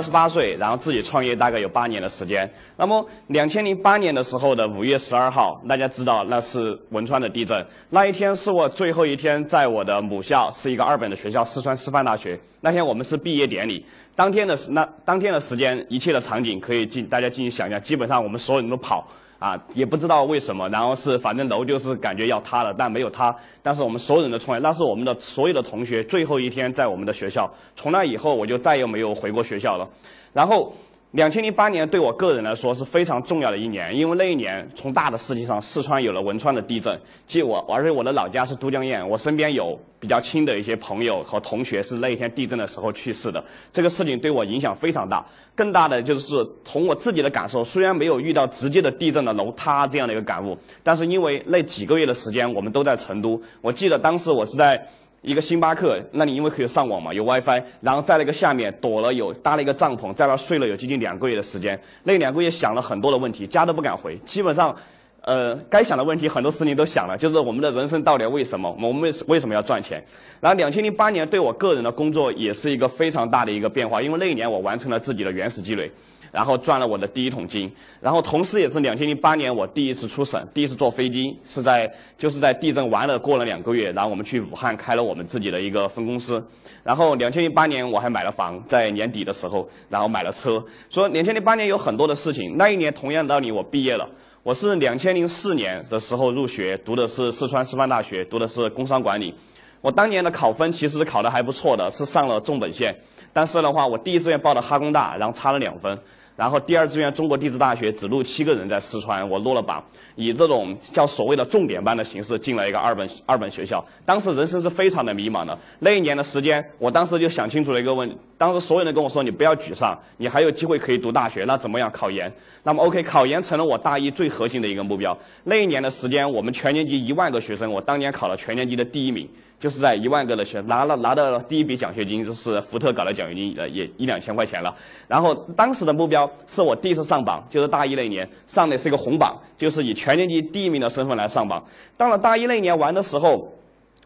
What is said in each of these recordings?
二十八岁，然后自己创业大概有八年的时间。那么两千零八年的时候的五月十二号，大家知道那是汶川的地震。那一天是我最后一天在我的母校，是一个二本的学校——四川师范大学。那天我们是毕业典礼，当天的那当天的时间，一切的场景可以进大家进行想象。基本上我们所有人都跑。啊，也不知道为什么，然后是反正楼就是感觉要塌了，但没有塌。但是我们所有人的创业，那是我们的所有的同学最后一天在我们的学校。从那以后，我就再也没有回过学校了。然后。两千零八年对我个人来说是非常重要的一年，因为那一年从大的事情上，四川有了汶川的地震，即我，而且我的老家是都江堰，我身边有比较亲的一些朋友和同学是那一天地震的时候去世的，这个事情对我影响非常大。更大的就是从我自己的感受，虽然没有遇到直接的地震的楼塌这样的一个感悟，但是因为那几个月的时间我们都在成都，我记得当时我是在。一个星巴克，那里因为可以上网嘛，有 WiFi，然后在那个下面躲了有搭了一个帐篷，在那睡了有接近两个月的时间。那两个月想了很多的问题，家都不敢回，基本上，呃，该想的问题很多事情都想了，就是我们的人生到底为什么，我们为为什么要赚钱？然后两千零八年对我个人的工作也是一个非常大的一个变化，因为那一年我完成了自己的原始积累。然后赚了我的第一桶金，然后同时也是两千零八年我第一次出省，第一次坐飞机是在就是在地震完了过了两个月，然后我们去武汉开了我们自己的一个分公司，然后两千零八年我还买了房，在年底的时候，然后买了车，所以两千零八年有很多的事情。那一年同样道理我毕业了，我是两千零四年的时候入学，读的是四川师范大学，读的是工商管理。我当年的考分其实考的还不错的，是上了重本线，但是的话我第一志愿报的哈工大，然后差了两分。然后第二志愿中国地质大学只录七个人在四川，我落了榜，以这种叫所谓的重点班的形式进了一个二本二本学校。当时人生是非常的迷茫的。那一年的时间，我当时就想清楚了一个问。当时所有人跟我说：“你不要沮丧，你还有机会可以读大学。那怎么样？考研。那么 OK，考研成了我大一最核心的一个目标。那一年的时间，我们全年级一万个学生，我当年考了全年级的第一名。”就是在一万个的学拿了拿到了第一笔奖学金，就是福特搞的奖学金，呃，也一两千块钱了。然后当时的目标是我第一次上榜，就是大一那年上的是一个红榜，就是以全年级第一名的身份来上榜。到了大一那年玩的时候。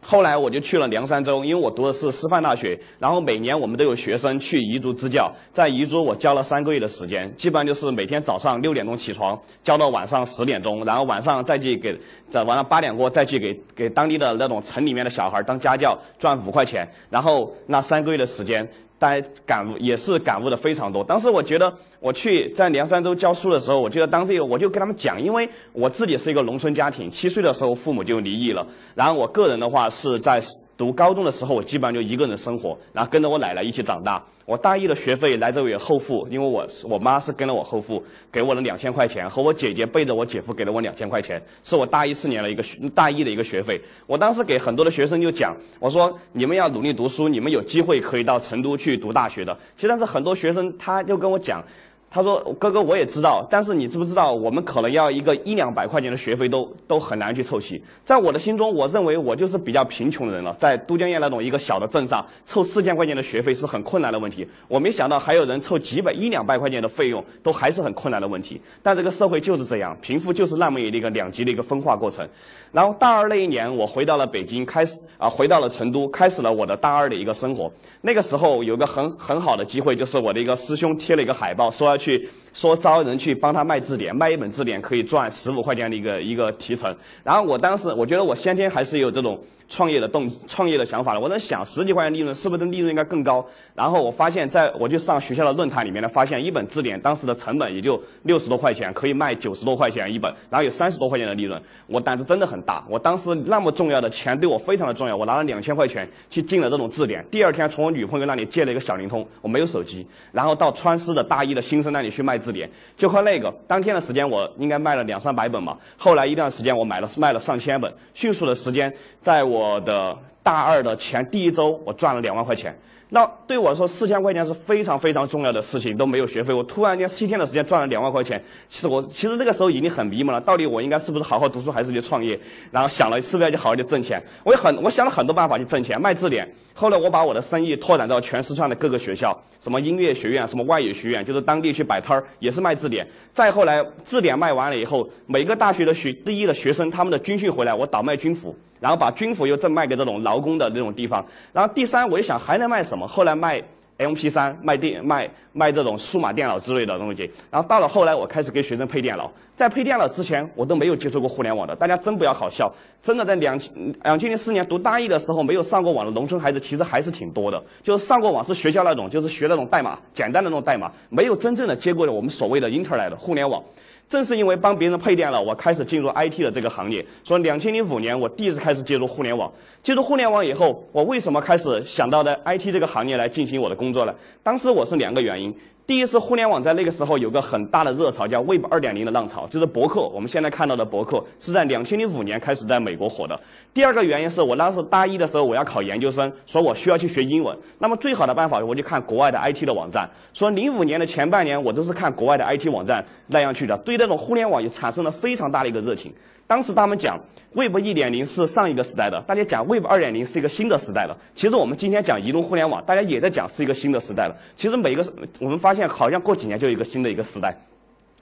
后来我就去了凉山州，因为我读的是师范大学，然后每年我们都有学生去彝族支教，在彝族我教了三个月的时间，基本上就是每天早上六点钟起床，教到晚上十点钟，然后晚上再去给在晚上八点过再去给给当地的那种城里面的小孩当家教，赚五块钱，然后那三个月的时间。来感悟也是感悟的非常多。当时我觉得我去在凉山州教书的时候，我觉得当这个我就跟他们讲，因为我自己是一个农村家庭，七岁的时候父母就离异了，然后我个人的话是在。读高中的时候，我基本上就一个人生活，然后跟着我奶奶一起长大。我大一的学费来自于后付，因为我是我妈是跟了我后付，给我了两千块钱，和我姐姐背着我姐夫给了我两千块钱，是我大一四年的一个大一的一个学费。我当时给很多的学生就讲，我说你们要努力读书，你们有机会可以到成都去读大学的。其实但是很多学生他就跟我讲。他说：“哥哥，我也知道，但是你知不知道，我们可能要一个一两百块钱的学费都都很难去凑齐。在我的心中，我认为我就是比较贫穷的人了。在都江堰那种一个小的镇上，凑四千块钱的学费是很困难的问题。我没想到还有人凑几百一两百块钱的费用都还是很困难的问题。但这个社会就是这样，贫富就是那么一个两极的一个分化过程。然后大二那一年，我回到了北京，开始啊，回到了成都，开始了我的大二的一个生活。那个时候有个很很好的机会，就是我的一个师兄贴了一个海报，说要去。说招人去帮他卖字典，卖一本字典可以赚十五块钱的一个一个提成。然后我当时我觉得我先天还是有这种创业的动创业的想法的。我在想十几块钱利润是不是利润应该更高？然后我发现，在我就上学校的论坛里面呢，发现一本字典当时的成本也就六十多块钱，可以卖九十多块钱一本，然后有三十多块钱的利润。我胆子真的很大。我当时那么重要的钱对我非常的重要，我拿了两千块钱去进了这种字典。第二天从我女朋友那里借了一个小灵通，我没有手机，然后到川师的大一的新在。那里去卖字典，就靠那个当天的时间，我应该卖了两三百本嘛。后来一段时间，我买了卖了上千本，迅速的时间，在我的大二的前第一周，我赚了两万块钱。那对我来说，四千块钱是非常非常重要的事情，都没有学费。我突然间七天的时间赚了两万块钱，其实我其实那个时候已经很迷茫了，到底我应该是不是好好读书，还是去创业？然后想了是不是要去好好去挣钱？我也很我想了很多办法去挣钱，卖字典。后来我把我的生意拓展到全四川的各个学校，什么音乐学院，什么外语学院，就是当地去摆摊儿，也是卖字典。再后来字典卖完了以后，每个大学的学第一的学生，他们的军训回来，我倒卖军服。然后把军服又赠卖给这种劳工的这种地方，然后第三我就想还能卖什么？后来卖 MP3 卖电卖卖这种数码电脑之类的东西，然后到了后来，我开始给学生配电脑。在配电脑之前，我都没有接触过互联网的。大家真不要好笑，真的在两两千零四年读大一的时候，没有上过网的农村孩子其实还是挺多的。就是上过网是学校那种，就是学那种代码，简单的那种代码，没有真正的接过我们所谓的 Internet 互联网。正是因为帮别人配电了，我开始进入 IT 的这个行业。所以，两千零五年我第一次开始接触互联网。接触互联网以后，我为什么开始想到的 IT 这个行业来进行我的工作呢？当时我是两个原因。第一是互联网在那个时候有个很大的热潮，叫 Web 二点零的浪潮，就是博客。我们现在看到的博客是在两千零五年开始在美国火的。第二个原因是我当时大一的时候我要考研究生，说我需要去学英文。那么最好的办法我就看国外的 IT 的网站。说零五年的前半年我都是看国外的 IT 网站那样去的，对那种互联网也产生了非常大的一个热情。当时他们讲 Web 一点零是上一个时代的，大家讲 Web 二点零是一个新的时代了。其实我们今天讲移动互联网，大家也在讲是一个新的时代了。其实每个我们发现好像过几年就有一个新的一个时代。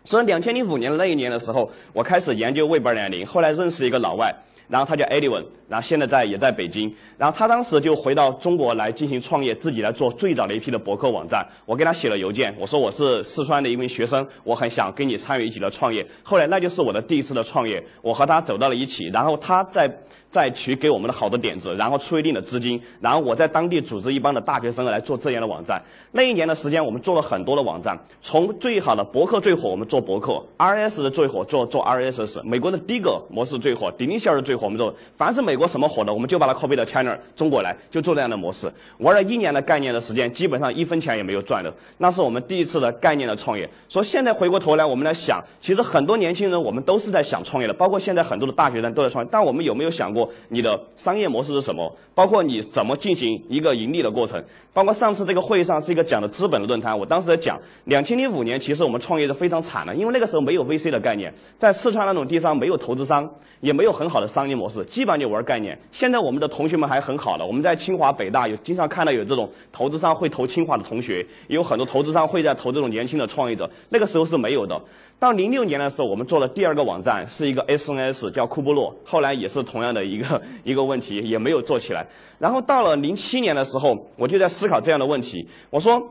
所以两千零五年那一年的时候，我开始研究 Web 二点零，后来认识一个老外。然后他叫 Edwin，然后现在在也在北京。然后他当时就回到中国来进行创业，自己来做最早的一批的博客网站。我给他写了邮件，我说我是四川的一名学生，我很想跟你参与一起的创业。后来那就是我的第一次的创业，我和他走到了一起。然后他在在取给我们的好多点子，然后出一定的资金，然后我在当地组织一帮的大学生来做这样的网站。那一年的时间，我们做了很多的网站，从最好的博客最火，我们做博客；RS 的最火，做做 RSS。美国的 DIGO 模式最火，Delicious 最火，我们做。凡是美国什么火的，我们就把它 copy 到 China 中国来，就做这样的模式。玩了一年的概念的时间，基本上一分钱也没有赚的。那是我们第一次的概念的创业。所以现在回过头来，我们来想，其实很多年轻人我们都是在想创业的，包括现在很多的大学生都在创业。但我们有没有想过你的商业模式是什么？包括你怎么进行一个盈利的过程？包括上次这个会议上是一个讲的资本的论坛，我当时在讲，两千零五年其实我们创业的非常惨因为那个时候没有 VC 的概念，在四川那种地方没有投资商，也没有很好的商业模式。基本上就玩概念。现在我们的同学们还很好了，我们在清华、北大有经常看到有这种投资商会投清华的同学，也有很多投资商会在投这种年轻的创业者。那个时候是没有的。到零六年的时候，我们做了第二个网站，是一个 SNS，叫库布洛。后来也是同样的一个 一个问题，也没有做起来。然后到了零七年的时候，我就在思考这样的问题，我说。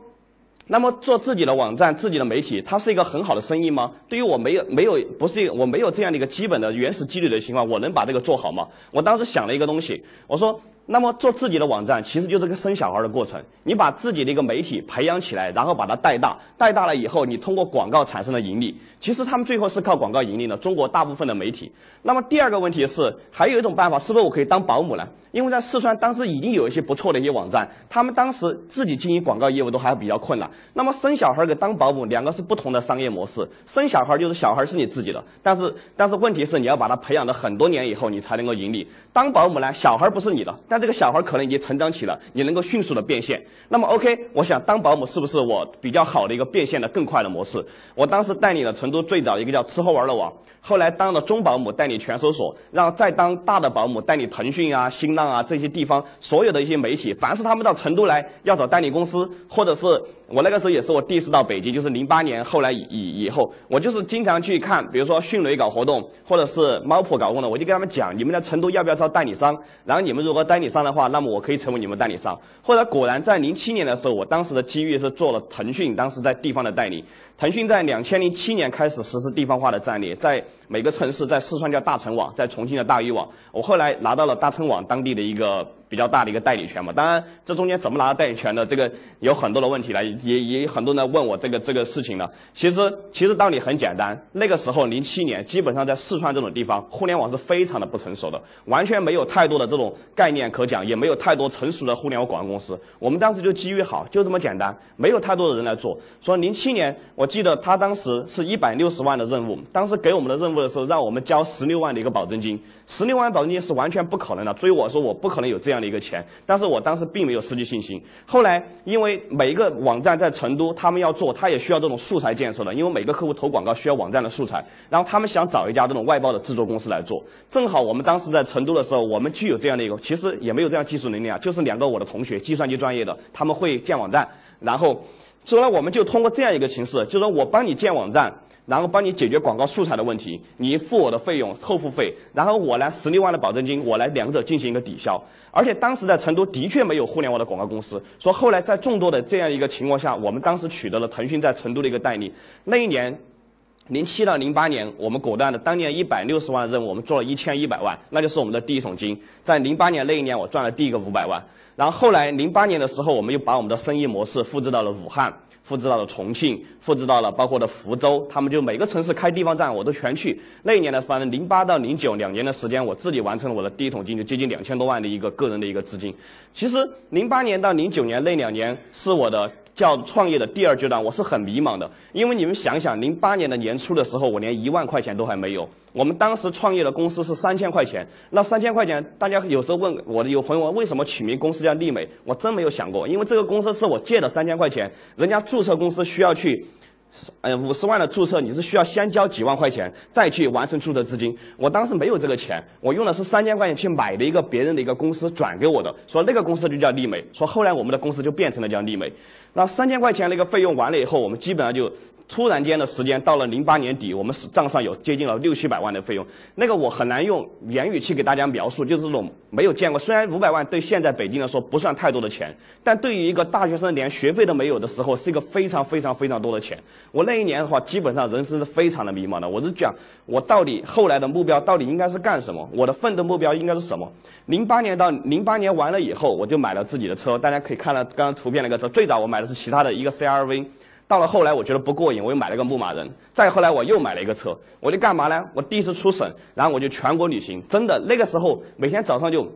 那么做自己的网站、自己的媒体，它是一个很好的生意吗？对于我没有没有不是我没有这样的一个基本的原始积累的情况，我能把这个做好吗？我当时想了一个东西，我说。那么做自己的网站，其实就是个生小孩的过程。你把自己的一个媒体培养起来，然后把它带大，带大了以后，你通过广告产生了盈利。其实他们最后是靠广告盈利的。中国大部分的媒体。那么第二个问题是，还有一种办法，是不是我可以当保姆呢？因为在四川当时已经有一些不错的一些网站，他们当时自己经营广告业务都还比较困难。那么生小孩跟当保姆两个是不同的商业模式。生小孩就是小孩是你自己的，但是但是问题是你要把他培养了很多年以后，你才能够盈利。当保姆呢，小孩不是你的。但这个小孩可能已经成长起了，你能够迅速的变现。那么 OK，我想当保姆是不是我比较好的一个变现的更快的模式？我当时带领了成都最早一个叫吃喝玩乐网，后来当了中保姆带领全搜索，然后再当大的保姆带领腾讯啊、新浪啊这些地方所有的一些媒体，凡是他们到成都来要找代理公司，或者是我那个时候也是我第一次到北京，就是零八年后来以以后，我就是经常去看，比如说迅雷搞活动，或者是猫扑搞活动，我就跟他们讲，你们在成都要不要招代理商？然后你们如果代理商的话，那么我可以成为你们代理商。后来果然在零七年的时候，我当时的机遇是做了腾讯，当时在地方的代理。腾讯在两千零七年开始实施地方化的战略，在每个城市，在四川叫大成网，在重庆的大鱼网。我后来拿到了大成网当地的一个。比较大的一个代理权嘛，当然这中间怎么拿到代理权的，这个有很多的问题了，也也很多人问我这个这个事情了。其实其实道理很简单，那个时候零七年，基本上在四川这种地方，互联网是非常的不成熟的，完全没有太多的这种概念可讲，也没有太多成熟的互联网广告公司。我们当时就机遇好，就这么简单，没有太多的人来做。所以零七年，我记得他当时是一百六十万的任务，当时给我们的任务的时候，让我们交十六万的一个保证金，十六万保证金是完全不可能的，所以我说我不可能有这样的。一个钱，但是我当时并没有失去信心。后来，因为每一个网站在成都，他们要做，他也需要这种素材建设的，因为每个客户投广告需要网站的素材。然后他们想找一家这种外包的制作公司来做。正好我们当时在成都的时候，我们具有这样的一个，其实也没有这样技术能力啊，就是两个我的同学，计算机专业的，他们会建网站。然后，所以呢，我们就通过这样一个形式，就是说我帮你建网站。然后帮你解决广告素材的问题，你付我的费用后付费，然后我来十六万的保证金，我来两者进行一个抵消。而且当时在成都的确没有互联网的广告公司，说后来在众多的这样一个情况下，我们当时取得了腾讯在成都的一个代理。那一年，零七到零八年，我们果断的当年一百六十万的任务，我们做了一千一百万，那就是我们的第一桶金。在零八年那一年，我赚了第一个五百万。然后后来零八年的时候，我们又把我们的生意模式复制到了武汉。复制到了重庆，复制到了包括的福州，他们就每个城市开地方站，我都全去。那一年呢，反正零八到零九两年的时间，我自己完成了我的第一桶金，就接近两千多万的一个个人的一个资金。其实零八年到零九年那两年是我的。叫创业的第二阶段，我是很迷茫的，因为你们想想，零八年的年初的时候，我连一万块钱都还没有。我们当时创业的公司是三千块钱，那三千块钱，大家有时候问我的有朋友问为什么取名公司叫丽美，我真没有想过，因为这个公司是我借的三千块钱，人家注册公司需要去。呃，五十万的注册，你是需要先交几万块钱，再去完成注册资金。我当时没有这个钱，我用的是三千块钱去买的一个别人的一个公司转给我的，说那个公司就叫丽美，说后来我们的公司就变成了叫丽美。那三千块钱那个费用完了以后，我们基本上就。突然间的时间到了零八年底，我们是账上有接近了六七百万的费用，那个我很难用言语去给大家描述，就是这种没有见过。虽然五百万对现在北京来说不算太多的钱，但对于一个大学生连学费都没有的时候，是一个非常非常非常多的钱。我那一年的话，基本上人生是非常的迷茫的。我是讲，我到底后来的目标到底应该是干什么？我的奋斗目标应该是什么？零八年到零八年完了以后，我就买了自己的车。大家可以看到刚刚图片那个车，最早我买的是其他的一个 CRV。到了后来，我觉得不过瘾，我又买了个牧马人。再后来，我又买了一个车，我就干嘛呢？我第一次出省，然后我就全国旅行。真的，那个时候每天早上就。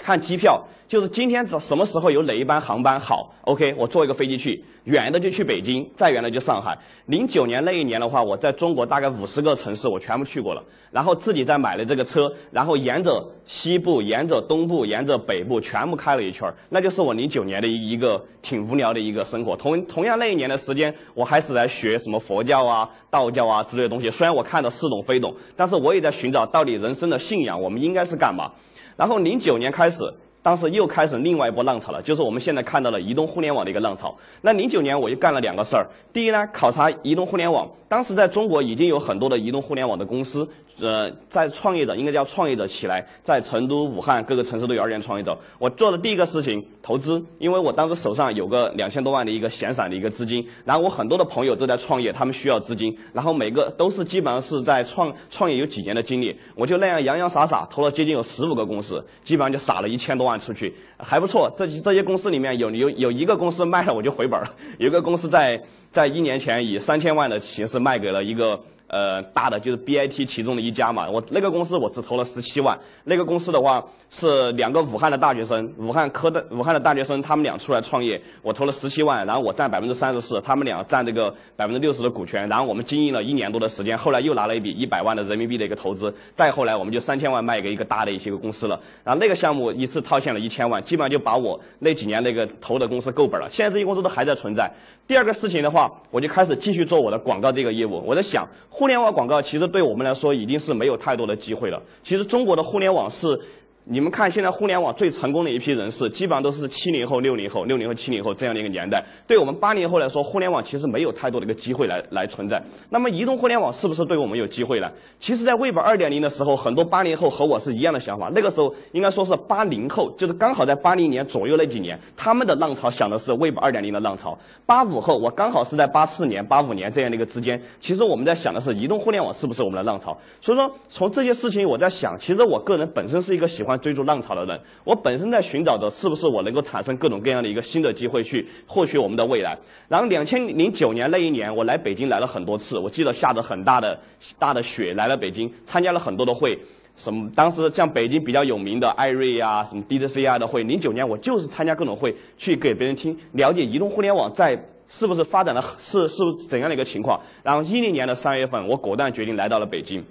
看机票，就是今天什什么时候有哪一班航班好？OK，我坐一个飞机去，远的就去北京，再远的就上海。零九年那一年的话，我在中国大概五十个城市我全部去过了，然后自己再买了这个车，然后沿着西部、沿着东部、沿着北部全部开了一圈儿那就是我零九年的一一个挺无聊的一个生活。同同样那一年的时间，我还是在学什么佛教啊、道教啊之类的东西。虽然我看的似懂非懂，但是我也在寻找到底人生的信仰，我们应该是干嘛？然后零九年开始，当时又开始另外一波浪潮了，就是我们现在看到的移动互联网的一个浪潮。那零九年我就干了两个事儿，第一呢，考察移动互联网。当时在中国已经有很多的移动互联网的公司，呃，在创业者应该叫创业者起来，在成都、武汉各个城市都有二点创业者。我做的第一个事情，投资，因为我当时手上有个两千多万的一个闲散的一个资金，然后我很多的朋友都在创业，他们需要资金，然后每个都是基本上是在创创业有几年的经历，我就那样洋洋洒洒投了接近有十五个公司，基本上就撒了一千多万卖出去，还不错。这这些公司里面有有有一个公司卖了我就回本了，有一个公司在在一年前以三千万的形式。卖给了一个。呃，大的就是 BIT 其中的一家嘛，我那个公司我只投了十七万。那个公司的话是两个武汉的大学生，武汉科的武汉的大学生，他们俩出来创业，我投了十七万，然后我占百分之三十四，他们俩占这个百分之六十的股权，然后我们经营了一年多的时间，后来又拿了一笔一百万的人民币的一个投资，再后来我们就三千万卖给一个大的一些个公司了，然后那个项目一次套现了一千万，基本上就把我那几年那个投的公司够本了。现在这些公司都还在存在。第二个事情的话，我就开始继续做我的广告这个业务，我在想。互联网广告其实对我们来说已经是没有太多的机会了。其实中国的互联网是。你们看，现在互联网最成功的一批人士，基本上都是七零后、六零后、六零后、七零后这样的一个年代。对我们八零后来说，互联网其实没有太多的一个机会来来存在。那么，移动互联网是不是对我们有机会呢？其实，在 Web 二点零的时候，很多八零后和我是一样的想法。那个时候，应该说是八零后，就是刚好在八零年左右那几年，他们的浪潮想的是 Web 二点零的浪潮。八五后，我刚好是在八四年、八五年这样的一个之间，其实我们在想的是移动互联网是不是我们的浪潮。所以说，从这些事情我在想，其实我个人本身是一个喜欢追逐浪潮的人。我本身在寻找的是不是我能够产生各种各样的一个新的机会去获取我们的未来。然后两千零九年那一年，我来北京来了很多次，我记得下着很大的大的雪来了北京，参加了很多的会。什么？当时像北京比较有名的艾瑞啊，什么 DDC 啊的会。零九年我就是参加各种会，去给别人听，了解移动互联网在是不是发展的是是怎样的一个情况。然后一零年的三月份，我果断决定来到了北京。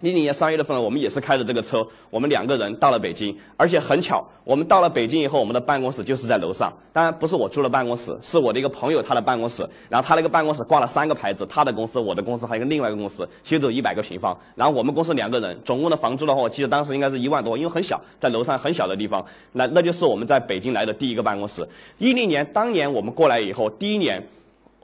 一零年三月份，我们也是开着这个车，我们两个人到了北京，而且很巧，我们到了北京以后，我们的办公室就是在楼上。当然不是我租的办公室，是我的一个朋友他的办公室。然后他那个办公室挂了三个牌子，他的公司、我的公司还有一个另外一个公司，其实只有一百个平方。然后我们公司两个人，总共的房租的话，我记得当时应该是一万多，因为很小，在楼上很小的地方。那那就是我们在北京来的第一个办公室。一零年当年我们过来以后，第一年。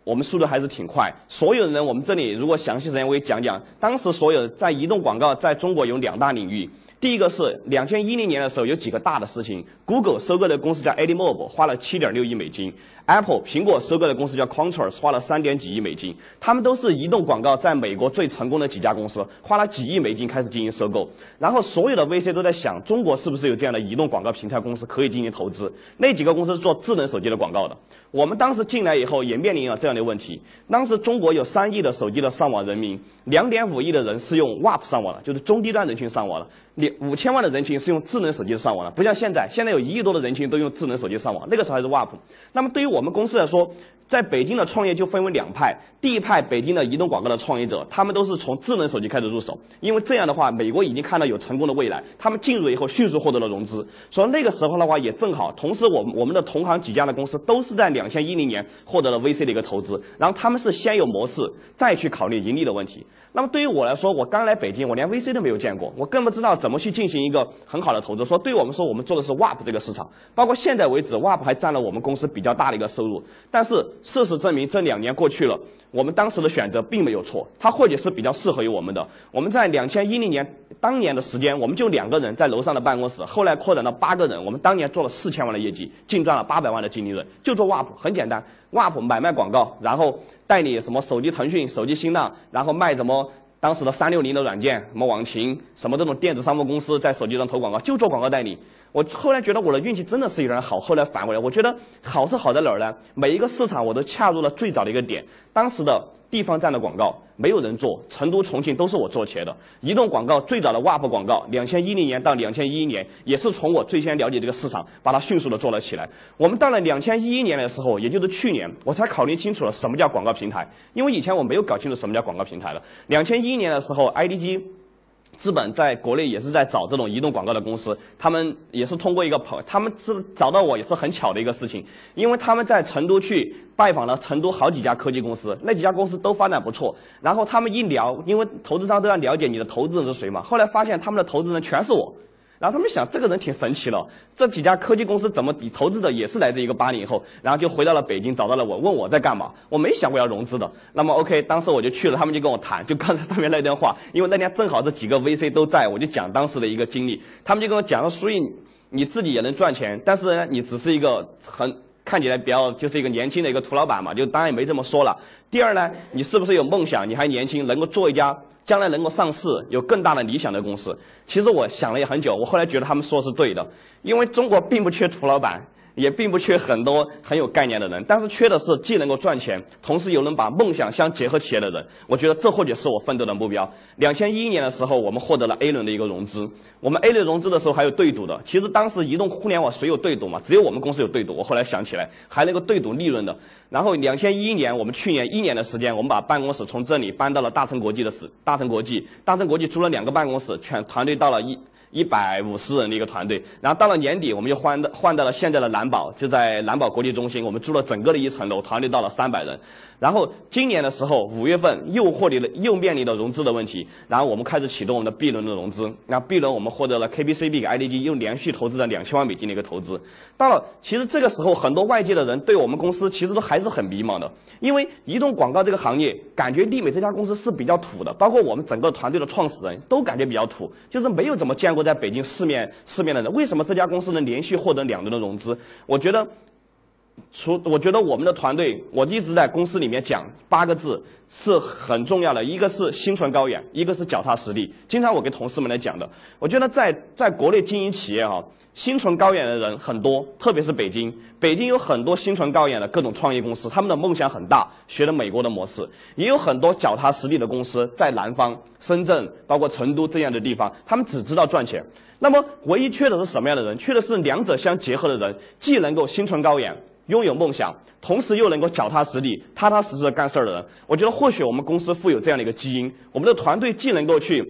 我们速度还是挺快。所有人，我们这里如果详细时间我也讲讲，当时所有在移动广告在中国有两大领域。第一个是两千一零年的时候有几个大的事情，Google 收购的公司叫 AdMob，花了七点六亿美金；Apple 苹果收购的公司叫 Contrast，花了三点几亿美金。他们都是移动广告在美国最成功的几家公司，花了几亿美金开始进行收购。然后所有的 VC 都在想，中国是不是有这样的移动广告平台公司可以进行投资？那几个公司是做智能手机的广告的。我们当时进来以后也面临了这样的问题。当时中国有三亿的手机的上网人民，两点五亿的人是用 WAP 上网的，就是中低端人群上网了。你五千万的人群是用智能手机上网的，不像现在，现在有一亿多的人群都用智能手机上网。那个时候还是 WAP。那么对于我们公司来说，在北京的创业就分为两派，第一派北京的移动广告的创业者，他们都是从智能手机开始入手，因为这样的话，美国已经看到有成功的未来，他们进入以后迅速获得了融资。所以那个时候的话也正好，同时我们我们的同行几家的公司都是在两千一零年获得了 VC 的一个投投资，然后他们是先有模式，再去考虑盈利的问题。那么对于我来说，我刚来北京，我连 VC 都没有见过，我更不知道怎么去进行一个很好的投资。说对我们说，我们做的是 WAP 这个市场，包括现在为止，WAP 还占了我们公司比较大的一个收入。但是事实证明，这两年过去了，我们当时的选择并没有错，它或许是比较适合于我们的。我们在两千一零年当年的时间，我们就两个人在楼上的办公室，后来扩展到八个人，我们当年做了四千万的业绩，净赚了八百万的净利润，就做 WAP，很简单，WAP 买卖广告，然后代理什么手机腾讯、手机新浪，然后卖什么。当时的三六零的软件，什么网情，什么这种电子商务公司在手机上投广告，就做广告代理。我后来觉得我的运气真的是有点好，后来反过来，我觉得好是好在哪儿呢？每一个市场我都恰入了最早的一个点。当时的地方站的广告没有人做，成都、重庆都是我做起来的。移动广告最早的 WAP 广告，两千一零年到两千一一年，也是从我最先了解这个市场，把它迅速的做了起来。我们到了两千一一年的时候，也就是去年，我才考虑清楚了什么叫广告平台，因为以前我没有搞清楚什么叫广告平台的。两千一一年的时候，IDG。资本在国内也是在找这种移动广告的公司，他们也是通过一个朋，他们是找到我也是很巧的一个事情，因为他们在成都去拜访了成都好几家科技公司，那几家公司都发展不错，然后他们一聊，因为投资商都要了解你的投资人是谁嘛，后来发现他们的投资人全是我。然后他们想，这个人挺神奇了。这几家科技公司怎么投资者也是来自一个八零后，然后就回到了北京，找到了我，问我在干嘛。我没想过要融资的。那么 OK，当时我就去了，他们就跟我谈，就刚才上面那段话，因为那天正好这几个 VC 都在，我就讲当时的一个经历。他们就跟我讲了，所以你自己也能赚钱，但是呢，你只是一个很。看起来比较就是一个年轻的一个土老板嘛，就当然也没这么说了。第二呢，你是不是有梦想？你还年轻，能够做一家将来能够上市、有更大的理想的公司？其实我想了也很久，我后来觉得他们说的是对的，因为中国并不缺土老板。也并不缺很多很有概念的人，但是缺的是既能够赚钱，同时又能把梦想相结合起来的人。我觉得这或许是我奋斗的目标。两千一一年的时候，我们获得了 A 轮的一个融资。我们 A 轮融资的时候还有对赌的。其实当时移动互联网谁有对赌嘛？只有我们公司有对赌。我后来想起来，还能够对赌利润的。然后两千一一年，我们去年一年的时间，我们把办公室从这里搬到了大成国际的时大成国际。大成国际租了两个办公室，全团队到了一。一百五十人的一个团队，然后到了年底，我们又换到换到了现在的蓝宝，就在蓝宝国际中心，我们租了整个的一层楼，团队到了三百人。然后今年的时候，五月份又获得了又面临了融资的问题，然后我们开始启动我们的 B 轮的融资。那 B 轮我们获得了 KBCB 给 IDG 又连续投资了两千万美金的一个投资。到了其实这个时候，很多外界的人对我们公司其实都还是很迷茫的，因为移动广告这个行业，感觉丽美这家公司是比较土的，包括我们整个团队的创始人都感觉比较土，就是没有怎么见过在北京市面市面的人。为什么这家公司能连续获得两轮的融资？我觉得。除我觉得我们的团队，我一直在公司里面讲八个字是很重要的，一个是心存高远，一个是脚踏实地。经常我给同事们来讲的。我觉得在在国内经营企业哈，心存高远的人很多，特别是北京，北京有很多心存高远的各种创业公司，他们的梦想很大，学了美国的模式，也有很多脚踏实地的公司在南方、深圳、包括成都这样的地方，他们只知道赚钱。那么唯一缺的是什么样的人？缺的是两者相结合的人，既能够心存高远。拥有梦想，同时又能够脚踏实地、踏踏实实的干事儿的人，我觉得或许我们公司富有这样的一个基因。我们的团队既能够去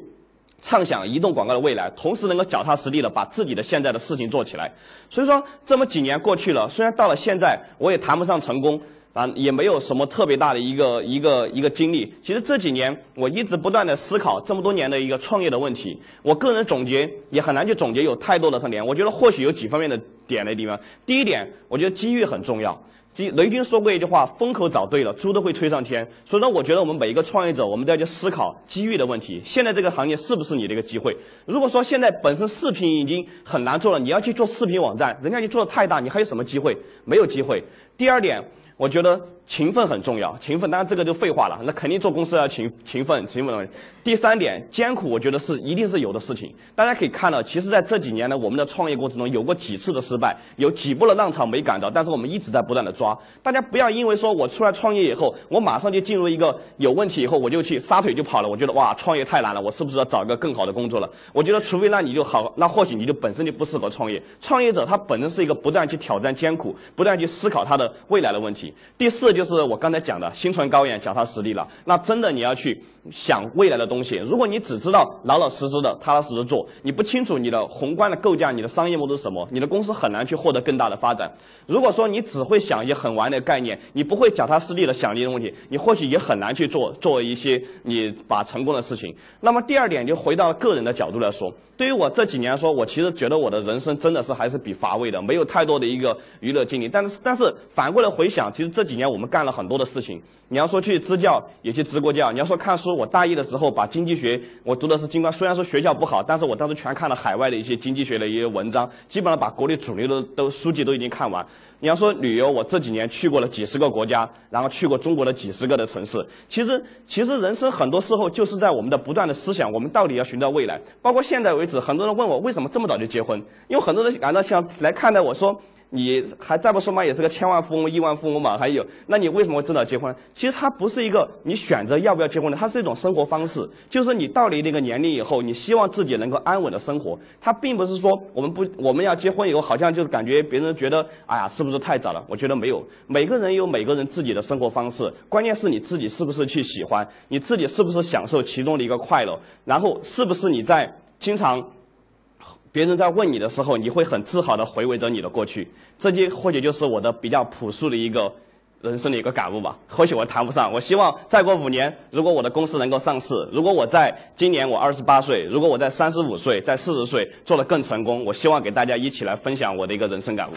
畅想移动广告的未来，同时能够脚踏实地的把自己的现在的事情做起来。所以说，这么几年过去了，虽然到了现在，我也谈不上成功。啊，也没有什么特别大的一个一个一个经历。其实这几年我一直不断的思考这么多年的一个创业的问题。我个人总结也很难去总结有太多的特点。我觉得或许有几方面的点的地方。第一点，我觉得机遇很重要。即雷军说过一句话：“风口找对了，猪都会吹上天。”所以呢，我觉得我们每一个创业者，我们都要去思考机遇的问题。现在这个行业是不是你的一个机会？如果说现在本身视频已经很难做了，你要去做视频网站，人家就做的太大，你还有什么机会？没有机会。第二点。我觉得勤奋很重要，勤奋当然这个就废话了，那肯定做公司要勤勤奋勤奋。第三点，艰苦，我觉得是一定是有的事情。大家可以看到，其实在这几年呢，我们的创业过程中有过几次的失败，有几波的浪潮没赶到，但是我们一直在不断的抓。大家不要因为说我出来创业以后，我马上就进入一个有问题以后我就去撒腿就跑了。我觉得哇，创业太难了，我是不是要找一个更好的工作了？我觉得除非那你就好，那或许你就本身就不适合创业。创业者他本身是一个不断去挑战艰苦，不断去思考他的未来的问题。第四就就。是我刚才讲的，心存高远，脚踏实地了。那真的你要去想未来的东西。如果你只知道老老实实的、踏踏实实做，你不清楚你的宏观的构架、你的商业模式是什么，你的公司很难去获得更大的发展。如果说你只会想一些很完的概念，你不会脚踏实地的想这些问题，你或许也很难去做做一些你把成功的事情。那么第二点，就回到个人的角度来说，对于我这几年来说，我其实觉得我的人生真的是还是比乏味的，没有太多的一个娱乐经历。但是但是反过来回想，其实这几年我我们干。了很多的事情，你要说去支教，也去支过教；你要说看书，我大一的时候把经济学，我读的是经管，虽然说学校不好，但是我当时全看了海外的一些经济学的一些文章，基本上把国内主流的都书籍都已经看完。你要说旅游，我这几年去过了几十个国家，然后去过中国的几十个的城市。其实，其实人生很多时候就是在我们的不断的思想，我们到底要寻找未来。包括现在为止，很多人问我为什么这么早就结婚，因为很多人感到像来看待我说。你还再不说嘛，也是个千万富翁、亿万富翁嘛。还有，那你为什么会知道结婚？其实它不是一个你选择要不要结婚的，它是一种生活方式。就是你到了那个年龄以后，你希望自己能够安稳的生活。它并不是说我们不我们要结婚以后，好像就是感觉别人觉得，哎呀，是不是太早了？我觉得没有，每个人有每个人自己的生活方式。关键是你自己是不是去喜欢，你自己是不是享受其中的一个快乐，然后是不是你在经常。别人在问你的时候，你会很自豪的回味着你的过去，这就或许就是我的比较朴素的一个人生的一个感悟吧。或许我谈不上，我希望再过五年，如果我的公司能够上市，如果我在今年我二十八岁，如果我在三十五岁、在四十岁做得更成功，我希望给大家一起来分享我的一个人生感悟。